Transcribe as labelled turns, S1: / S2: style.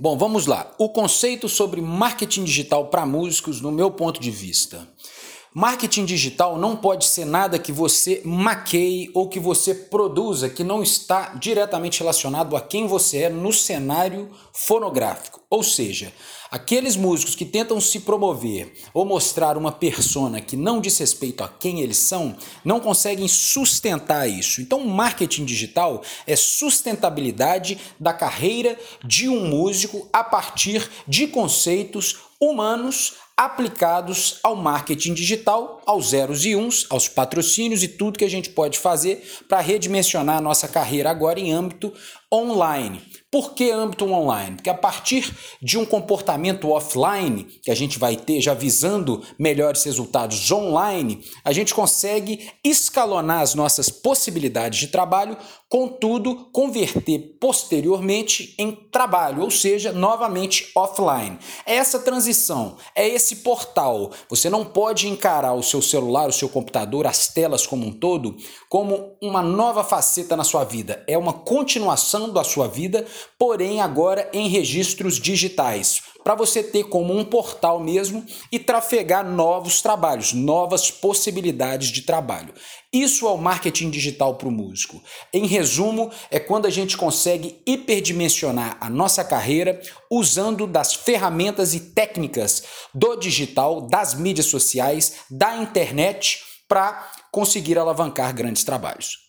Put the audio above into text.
S1: Bom, vamos lá. O conceito sobre marketing digital para músicos, no meu ponto de vista. Marketing digital não pode ser nada que você maqueie ou que você produza que não está diretamente relacionado a quem você é no cenário fonográfico. Ou seja, aqueles músicos que tentam se promover ou mostrar uma persona que não diz respeito a quem eles são, não conseguem sustentar isso. Então, marketing digital é sustentabilidade da carreira de um músico a partir de conceitos humanos aplicados ao marketing digital, aos zeros e uns, aos patrocínios e tudo que a gente pode fazer para redimensionar a nossa carreira agora em âmbito online. Por que âmbito online? Porque a partir de um comportamento offline, que a gente vai ter já visando melhores resultados online, a gente consegue escalonar as nossas possibilidades de trabalho, contudo, converter posteriormente em trabalho, ou seja, novamente offline. É essa transição, é esse portal. Você não pode encarar o seu celular, o seu computador, as telas como um todo, como uma nova faceta na sua vida. É uma continuação da sua vida porém agora em registros digitais, para você ter como um portal mesmo e trafegar novos trabalhos, novas possibilidades de trabalho. Isso é o marketing digital para o músico. Em resumo, é quando a gente consegue hiperdimensionar a nossa carreira usando das ferramentas e técnicas do digital, das mídias sociais, da internet para conseguir alavancar grandes trabalhos.